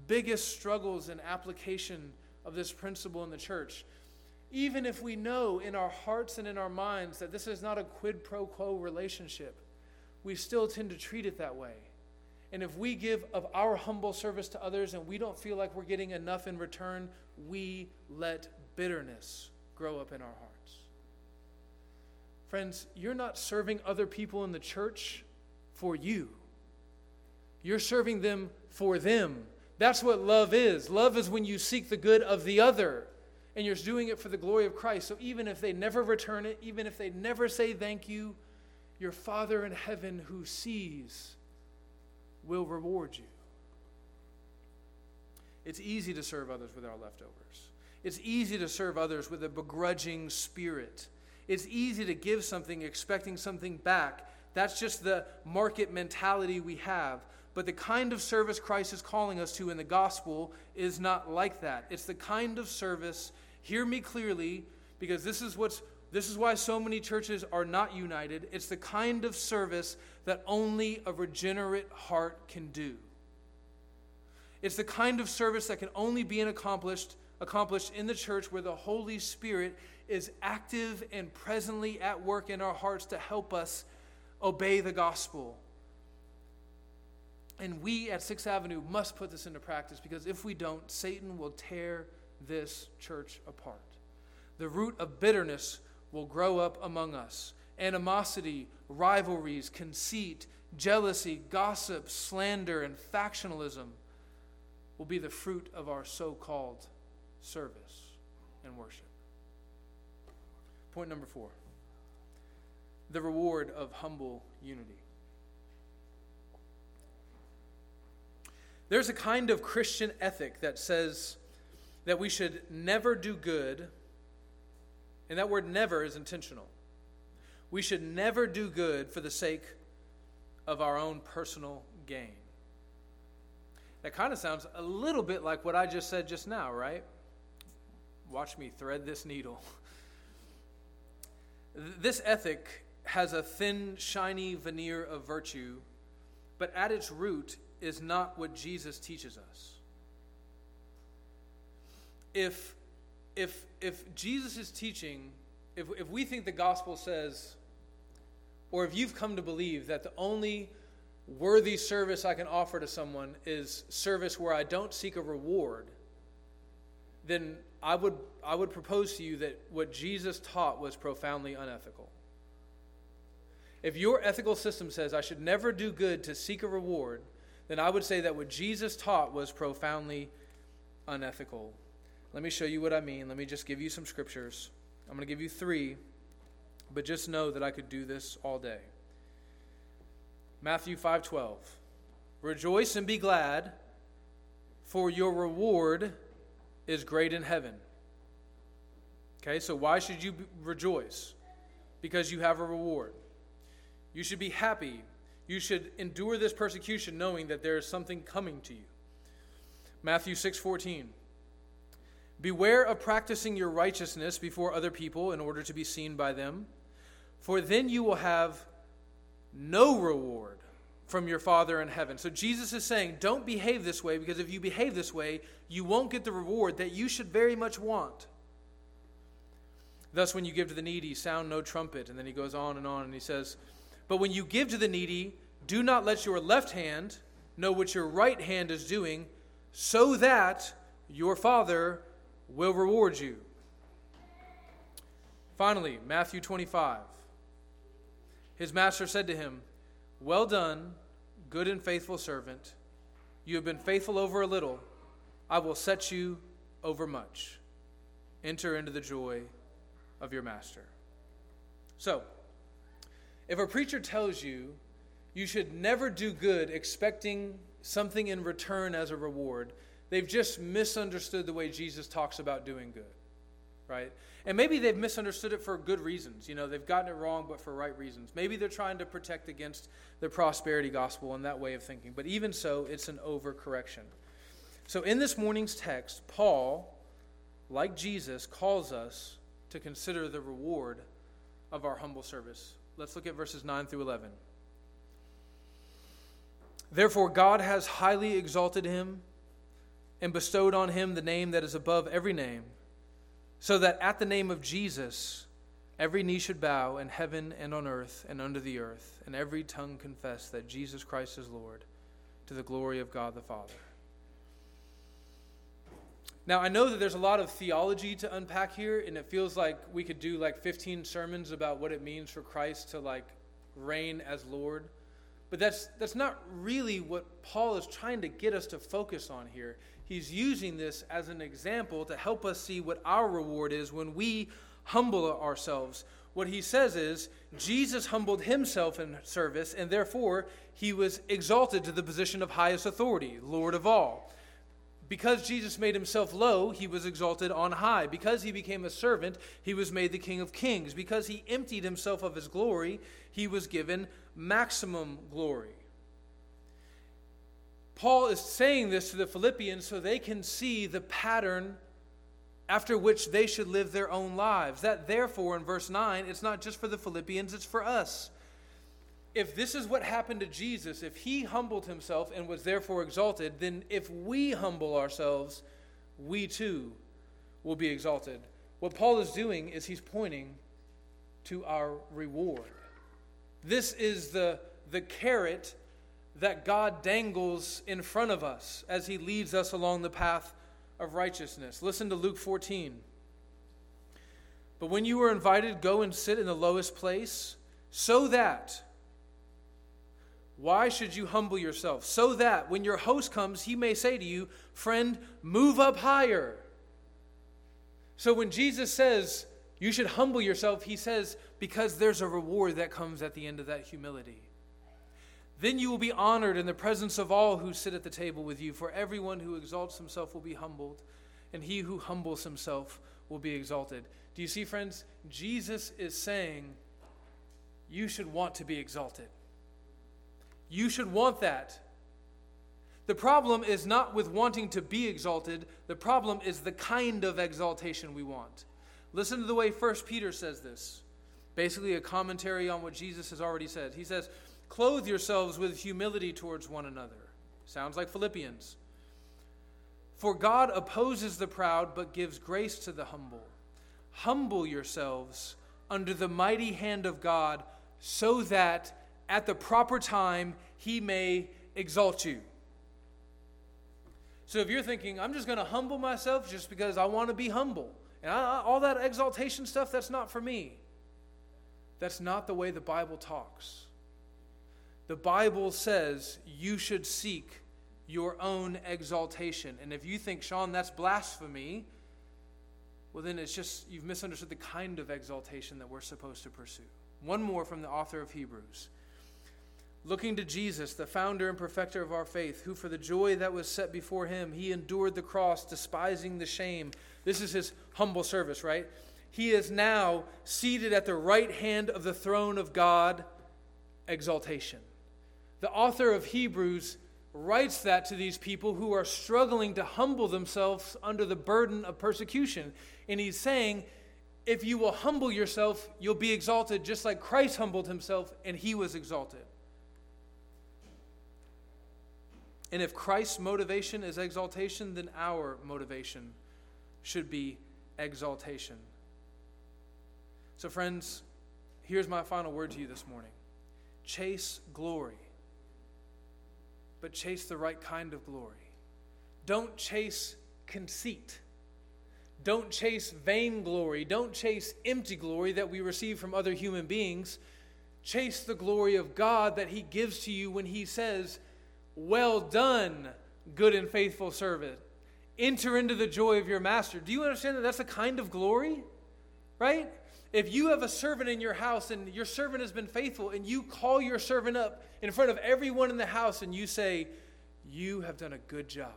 biggest struggles and application of this principle in the church. Even if we know in our hearts and in our minds that this is not a quid pro quo relationship, we still tend to treat it that way. And if we give of our humble service to others and we don't feel like we're getting enough in return, we let bitterness grow up in our hearts. Friends, you're not serving other people in the church for you, you're serving them for them. That's what love is. Love is when you seek the good of the other and you're doing it for the glory of Christ. So even if they never return it, even if they never say thank you, your Father in heaven who sees will reward you. It's easy to serve others with our leftovers. It's easy to serve others with a begrudging spirit. It's easy to give something expecting something back. That's just the market mentality we have. But the kind of service Christ is calling us to in the gospel is not like that. It's the kind of service, hear me clearly, because this is what's this is why so many churches are not united. It's the kind of service that only a regenerate heart can do. It's the kind of service that can only be accomplished, accomplished in the church where the Holy Spirit is active and presently at work in our hearts to help us obey the gospel. And we at Sixth Avenue must put this into practice because if we don't, Satan will tear this church apart. The root of bitterness will grow up among us. Animosity, rivalries, conceit, jealousy, gossip, slander, and factionalism will be the fruit of our so called service and worship. Point number four the reward of humble unity. There's a kind of Christian ethic that says that we should never do good and that word never is intentional. We should never do good for the sake of our own personal gain. That kind of sounds a little bit like what I just said just now, right? Watch me thread this needle. This ethic has a thin, shiny veneer of virtue, but at its root is not what Jesus teaches us. If, if, if Jesus is teaching, if, if we think the gospel says, or if you've come to believe that the only worthy service I can offer to someone is service where I don't seek a reward, then I would, I would propose to you that what Jesus taught was profoundly unethical. If your ethical system says I should never do good to seek a reward, then I would say that what Jesus taught was profoundly unethical. Let me show you what I mean. Let me just give you some scriptures. I'm going to give you three, but just know that I could do this all day. Matthew 5:12. Rejoice and be glad, for your reward is great in heaven. Okay, so why should you rejoice? Because you have a reward. You should be happy. You should endure this persecution knowing that there is something coming to you. Matthew 6:14. Beware of practicing your righteousness before other people in order to be seen by them, for then you will have no reward from your Father in heaven. So Jesus is saying, don't behave this way because if you behave this way, you won't get the reward that you should very much want. Thus, when you give to the needy, sound no trumpet. And then he goes on and on and he says, But when you give to the needy, do not let your left hand know what your right hand is doing, so that your Father will reward you. Finally, Matthew 25. His master said to him, Well done, good and faithful servant. You have been faithful over a little. I will set you over much. Enter into the joy of your master. So, if a preacher tells you you should never do good expecting something in return as a reward, they've just misunderstood the way Jesus talks about doing good, right? And maybe they've misunderstood it for good reasons. You know, they've gotten it wrong, but for right reasons. Maybe they're trying to protect against the prosperity gospel and that way of thinking. But even so, it's an overcorrection. So in this morning's text, Paul, like Jesus, calls us to consider the reward of our humble service. Let's look at verses 9 through 11. Therefore, God has highly exalted him and bestowed on him the name that is above every name so that at the name of Jesus, every knee should bow in heaven and on earth and under the earth, and every tongue confess that Jesus Christ is Lord, to the glory of God the Father. Now, I know that there's a lot of theology to unpack here, and it feels like we could do like 15 sermons about what it means for Christ to like reign as Lord. But that's, that's not really what Paul is trying to get us to focus on here he's using this as an example to help us see what our reward is when we humble ourselves. What he says is Jesus humbled himself in service, and therefore he was exalted to the position of highest authority, Lord of all. Because Jesus made himself low, he was exalted on high. Because he became a servant, he was made the King of kings. Because he emptied himself of his glory, he was given maximum glory. Paul is saying this to the Philippians so they can see the pattern after which they should live their own lives. That, therefore, in verse 9, it's not just for the Philippians, it's for us. If this is what happened to Jesus, if he humbled himself and was therefore exalted, then if we humble ourselves, we too will be exalted. What Paul is doing is he's pointing to our reward. This is the, the carrot that God dangles in front of us as he leads us along the path of righteousness. Listen to Luke 14. But when you are invited, go and sit in the lowest place, so that. Why should you humble yourself? So that when your host comes, he may say to you, Friend, move up higher. So when Jesus says you should humble yourself, he says, Because there's a reward that comes at the end of that humility. Then you will be honored in the presence of all who sit at the table with you, for everyone who exalts himself will be humbled, and he who humbles himself will be exalted. Do you see, friends? Jesus is saying you should want to be exalted. You should want that. The problem is not with wanting to be exalted, the problem is the kind of exaltation we want. Listen to the way 1 Peter says this. Basically, a commentary on what Jesus has already said. He says, Clothe yourselves with humility towards one another. Sounds like Philippians. For God opposes the proud, but gives grace to the humble. Humble yourselves under the mighty hand of God, so that at the proper time he may exalt you. So if you're thinking, I'm just going to humble myself just because I want to be humble, and I, all that exaltation stuff, that's not for me. That's not the way the Bible talks. The Bible says you should seek your own exaltation. And if you think, Sean, that's blasphemy, well, then it's just you've misunderstood the kind of exaltation that we're supposed to pursue. One more from the author of Hebrews. Looking to Jesus, the founder and perfecter of our faith, who for the joy that was set before him, he endured the cross, despising the shame. This is his humble service, right? He is now seated at the right hand of the throne of God, exaltation. The author of Hebrews writes that to these people who are struggling to humble themselves under the burden of persecution. And he's saying, if you will humble yourself, you'll be exalted just like Christ humbled himself and he was exalted. And if Christ's motivation is exaltation, then our motivation should be exaltation. So, friends, here's my final word to you this morning chase glory, but chase the right kind of glory. Don't chase conceit. Don't chase vainglory. Don't chase empty glory that we receive from other human beings. Chase the glory of God that He gives to you when He says, well done, good and faithful servant. Enter into the joy of your master. Do you understand that that's a kind of glory? Right? If you have a servant in your house and your servant has been faithful, and you call your servant up in front of everyone in the house and you say, You have done a good job.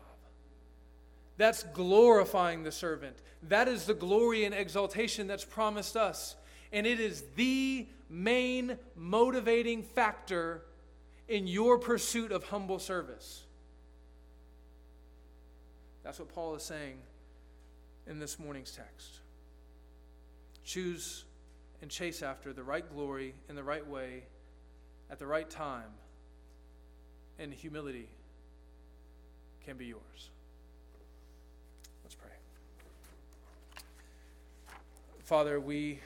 That's glorifying the servant. That is the glory and exaltation that's promised us. And it is the main motivating factor in your pursuit of humble service. That's what Paul is saying in this morning's text. Choose and chase after the right glory in the right way at the right time, and humility can be yours. Let's pray. Father, we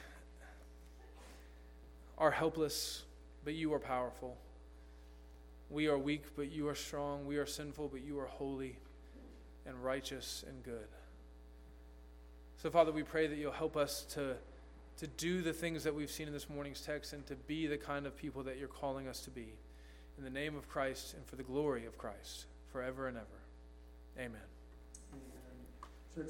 are helpless, but you are powerful. We are weak, but you are strong. We are sinful, but you are holy and righteous and good. So, Father, we pray that you'll help us to, to do the things that we've seen in this morning's text and to be the kind of people that you're calling us to be. In the name of Christ and for the glory of Christ, forever and ever. Amen.